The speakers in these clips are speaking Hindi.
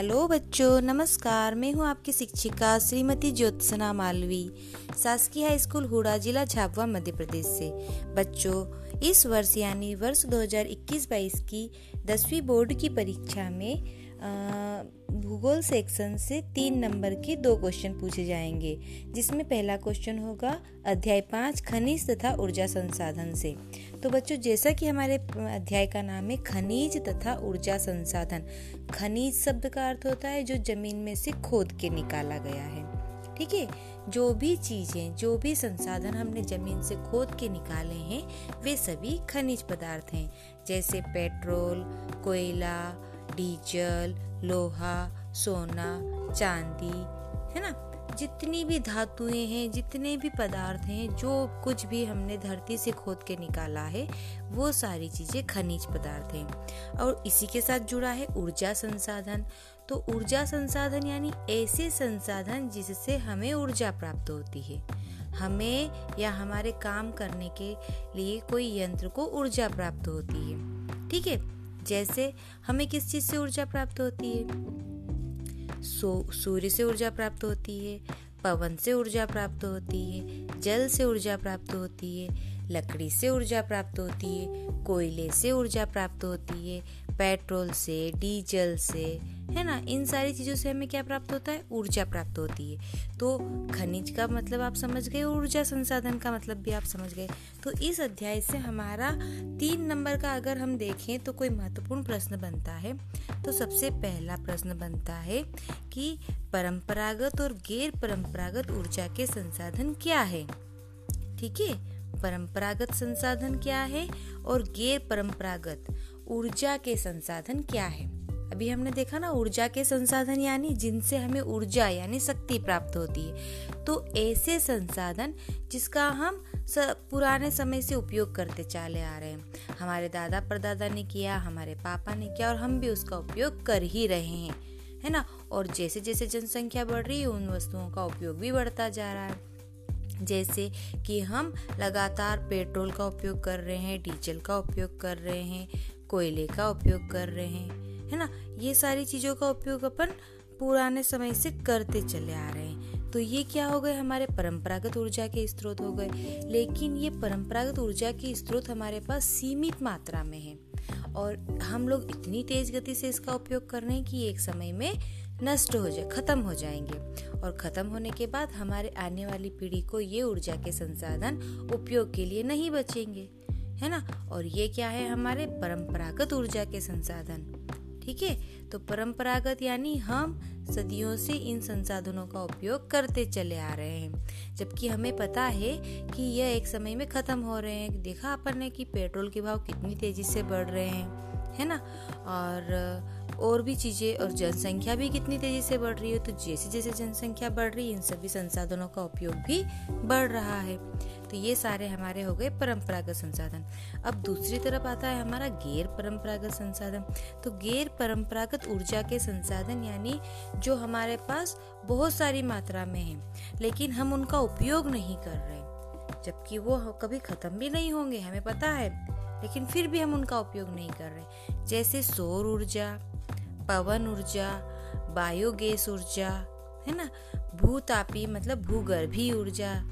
हेलो बच्चों, नमस्कार। मैं हूँ आपकी शिक्षिका श्रीमती ज्योत्सना मालवी, शासकीय हाई स्कूल हुड़ा जिला झाबुआ, मध्य प्रदेश से। बच्चों, इस वर्ष यानी वर्ष 2021-22 की दसवीं बोर्ड की परीक्षा में भूगोल सेक्शन से तीन नंबर के दो क्वेश्चन पूछे जाएँगे, जिसमें पहला क्वेश्चन होगा अध्याय पाँच, खनिज तथा ऊर्जा संसाधन से। तो बच्चों, जैसा कि हमारे अध्याय का नाम है खनिज तथा ऊर्जा संसाधन, खनिज शब्द का अर्थ होता है जो ज़मीन में से खोद के निकाला गया है। ठीक है? जो भी चीज़ें, जो भी संसाधन हमने ज़मीन से खोद के निकाले हैं, वे सभी खनिज पदार्थ हैं, जैसे पेट्रोल, कोयला डीजल लोहा, सोना, चांदी, है ना? जितनी भी धातुएँ हैं, जितने भी पदार्थ हैं, जो कुछ भी हमने धरती से खोद के निकाला है, वो सारी चीज़ें खनिज पदार्थ हैं। और इसी के साथ जुड़ा है ऊर्जा संसाधन। तो ऊर्जा संसाधन यानी ऐसे संसाधन जिससे हमें ऊर्जा प्राप्त होती है। हमें या हमारे काम करने के लिए कोई यंत्र को ऊर्जा प्राप्त होती है। ठीक है? जैसे हमें किस चीज़ से ऊर्जा प्राप्त होती है? सूर्य से ऊर्जा प्राप्त होती है, पवन से ऊर्जा प्राप्त होती है, जल से ऊर्जा प्राप्त होती है, लकड़ी से ऊर्जा प्राप्त होती है, कोयले से ऊर्जा प्राप्त होती है पेट्रोल से, डीजल से, है ना? इन सारी चीज़ों से हमें क्या प्राप्त होता है? ऊर्जा प्राप्त होती है। तो खनिज का मतलब आप समझ गए, ऊर्जा संसाधन का मतलब भी आप समझ गए। तो इस अध्याय से हमारा तीन नंबर का अगर हम देखें तो कोई महत्वपूर्ण प्रश्न बनता है। तो सबसे पहला प्रश्न बनता है कि परंपरागत और गैर परंपरागत ऊर्जा के संसाधन क्या है? ठीक है? परंपरागत संसाधन क्या है और गैर परंपरागत? ऊर्जा के संसाधन क्या है? अभी हमने देखा ना, ऊर्जा के संसाधन यानी जिनसे हमें ऊर्जा यानी शक्ति प्राप्त होती है। तो ऐसे संसाधन जिसका हम पुराने समय से उपयोग करते चले आ रहे हैं। हमारे दादा परदादा ने किया, हमारे पापा ने किया और हम भी उसका उपयोग कर ही रहे हैं। है ना? और जैसे जैसे जनसंख्या बढ़ रही है, उन वस्तुओं का उपयोग भी बढ़ता जा रहा है। जैसे कि हम लगातार पेट्रोल का उपयोग कर रहे हैं, डीजल का उपयोग कर रहे हैं कोयले का उपयोग कर रहे हैं, है ना? ये सारी चीज़ों का उपयोग अपन पुराने समय से करते चले आ रहे हैं। तो ये क्या हो गए? हमारे परंपरागत ऊर्जा के स्रोत हो गए। लेकिन ये परंपरागत ऊर्जा के स्रोत हमारे पास सीमित मात्रा में है। और हम लोग इतनी तेज गति से इसका उपयोग कर रहे हैं कि एक समय में नष्ट हो जाए खत्म हो जाएँगे। और खत्म होने के बाद हमारे आने वाली पीढ़ी को ये ऊर्जा के संसाधन उपयोग के लिए नहीं बचेंगे। है ना? और ये क्या है हमारे परंपरागत ऊर्जा के संसाधन, ठीक है? तो परंपरागत यानी हम सदियों से इन संसाधनों का उपयोग करते चले आ रहे हैं। जबकि हमें पता है कि यह एक समय में खत्म हो रहे हैं। देखा अपन ने कि पेट्रोल के भाव कितनी तेज़ी से बढ़ रहे हैं। है ना? और और भी चीज़ें और जनसंख्या भी कितनी तेज़ी से बढ़ रही है तो जैसे जैसे जनसंख्या बढ़ रही है, इन सभी संसाधनों का उपयोग भी बढ़ रहा है। तो ये सारे हमारे हो गए परंपरागत संसाधन। अब दूसरी तरफ़ आता है हमारा गैर परंपरागत संसाधन। तो गैर परंपरागत ऊर्जा के संसाधन यानी जो हमारे पास बहुत सारी मात्रा में है, लेकिन हम उनका उपयोग नहीं कर रहे, जबकि वो कभी खत्म भी नहीं होंगे, हमें पता है। लेकिन फिर भी हम उनका उपयोग नहीं कर रहे। जैसे सौर ऊर्जा, पवन ऊर्जा, बायोगैस ऊर्जा, है ना? भूतापी मतलब भूगर्भी ऊर्जा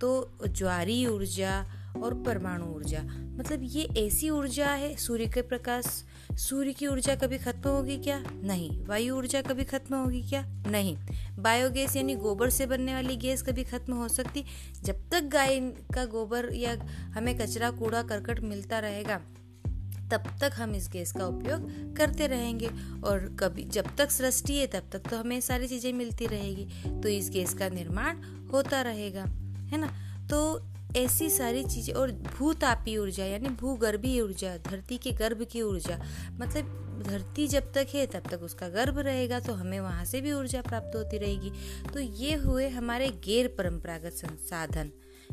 तो ज्वारी ऊर्जा और परमाणु ऊर्जा। मतलब ये ऐसी ऊर्जा है, सूर्य के प्रकाश, सूर्य की ऊर्जा कभी खत्म होगी क्या? नहीं। वायु ऊर्जा कभी खत्म होगी क्या? नहीं। बायोगैस यानी गोबर से बनने वाली गैस कभी खत्म हो सकती। जब तक गाय का गोबर या हमें कचरा, कूड़ा, करकट मिलता रहेगा, तब तक हम इस गैस का उपयोग करते रहेंगे। और कभी, जब तक सृष्टि है, तब तक तो हमें सारी चीज़ें मिलती रहेगी। तो इस गैस का निर्माण होता रहेगा। है ना? तो ऐसी सारी चीज़ें और भूतापी ऊर्जा, यानी भूगर्भी ऊर्जा, धरती के गर्भ की ऊर्जा। मतलब धरती जब तक है, तब तक उसका गर्भ रहेगा तो हमें वहाँ से भी ऊर्जा प्राप्त होती रहेगी। तो ये हुए हमारे गैर परंपरागत संसाधन।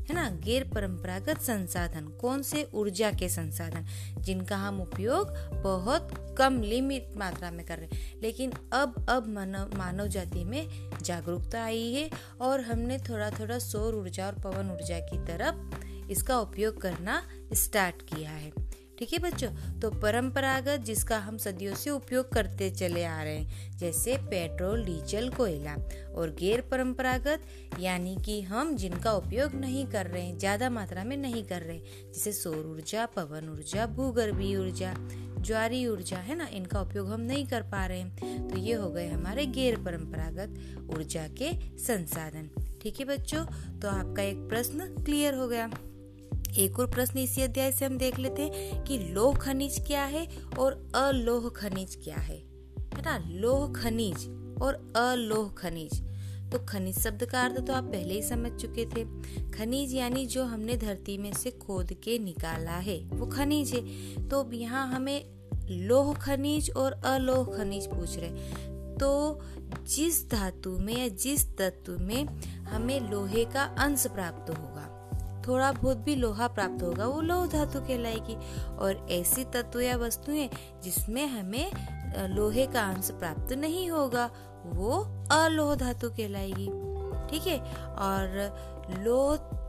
है ना? गैर परंपरागत संसाधन, कौन से ऊर्जा के संसाधन, जिनका हम उपयोग बहुत कम लिमिट मात्रा में कर रहे हैं। लेकिन अब अब मानव मानव जाति में जागरूकता आई है और हमने थोड़ा थोड़ा सौर ऊर्जा और पवन ऊर्जा की तरफ़ इसका उपयोग करना स्टार्ट किया है। ठीक है बच्चों? तो परंपरागत जिसका हम सदियों से उपयोग करते चले आ रहे हैं, जैसे पेट्रोल, डीजल, कोयला। और गैर परंपरागत, यानी कि हम जिनका उपयोग नहीं कर रहे हैं, ज़्यादा मात्रा में नहीं कर रहे, जैसे सौर ऊर्जा, पवन ऊर्जा भूगर्भीय ऊर्जा, ज्वारी ऊर्जा, है ना? इनका उपयोग हम नहीं कर पा रहे हैं। तो ये हो गए हमारे गैर परंपरागत ऊर्जा के संसाधन। ठीक है बच्चों? तो आपका एक प्रश्न क्लियर हो गया। एक और प्रश्न इसी अध्याय से हम देख लेते हैं कि लोह खनिज क्या है और अलोह खनिज क्या है। है ना? लोह खनिज और अलोह खनिज। तो खनिज शब्द का अर्थ तो आप पहले ही समझ चुके थे। खनिज यानी जो हमने धरती में से खोद के निकाला है, वो खनिज है। तो यहाँ हमें लोह खनिज और अलोह खनिज पूछ रहे तो जिस धातु में या जिस तत्व में हमें लोहे का अंश प्राप्त होगा थोड़ा बहुत भी लोहा प्राप्त होगा, वो लोह धातु कहलाएगी। और ऐसी तत्व या वस्तुएँ जिसमें हमें लोहे का अंश प्राप्त नहीं होगा, वो अलोह धातु कहलाएगी। ठीक है? और लोह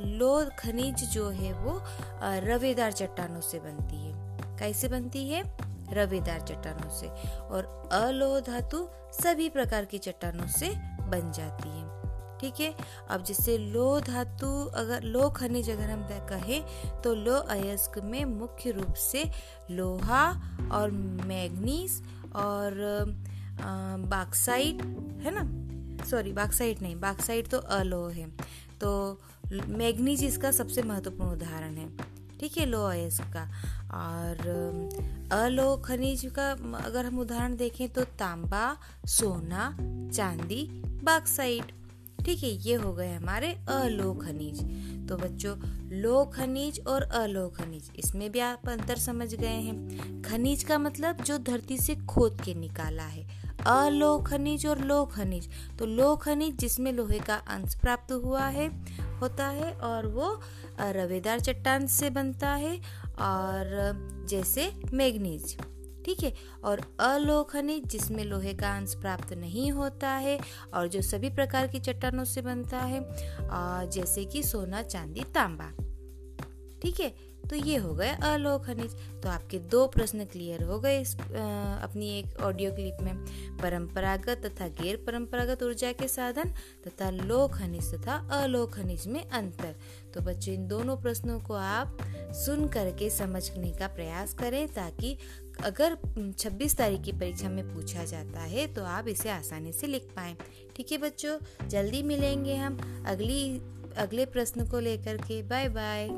लोह खनिज जो है वो रवेदार चट्टानों से बनती है। कैसे बनती है? रवेदार चट्टानों से। और अलोह धातु सभी प्रकार की चट्टानों से बन जाती है। ठीक है? अब जैसे लो धातु अगर, लो खनिज अगर हम कहें तो लो अयस्क में मुख्य रूप से लोहा और मैग्नीज और बाक्साइट, है ना? सॉरी, बाक्साइट नहीं, बाक्साइट तो अलो है। तो मैग्नीज इसका सबसे महत्वपूर्ण उदाहरण है। ठीक है, लो अयस्क का। और अलो खनिज का अगर हम उदाहरण देखें तो तांबा, सोना, चांदी, बाक्साइट ठीक है, ये हो गए हमारे अलो खनिज। तो बच्चों लो खनिज और अलो खनिज, इसमें भी आप अंतर समझ गए हैं। खनिज का मतलब जो धरती से खोद के निकाला है। अलो खनिज और लो खनिज तो लो खनिज जिसमें लोहे का अंश प्राप्त हुआ है, होता है और वो रवेदार चट्टान से बनता है और जैसे मैग्नीज। ठीक है? और अलोह जिसमें लोहे का अंश प्राप्त नहीं होता है और जो सभी प्रकार की चट्टानों से बनता है जैसे कि सोना, चांदी, तांबा। ठीक है? तो ये हो गए अलोह खनिज। तो आपके दो प्रश्न क्लियर हो गए इस अपनी एक ऑडियो क्लिप में। परंपरागत तथा गैर परंपरागत ऊर्जा के साधन तथा लोह खनिज तथा अलोह खनिज में अंतर। तो बच्चों, इन दोनों प्रश्नों को आप सुन करके समझने का प्रयास करें ताकि अगर 26 तारीख की परीक्षा में पूछा जाता है तो आप इसे आसानी से लिख पाए। ठीक है बच्चों, जल्दी मिलेंगे हम अगली, अगले प्रश्न को लेकर के। Bye bye.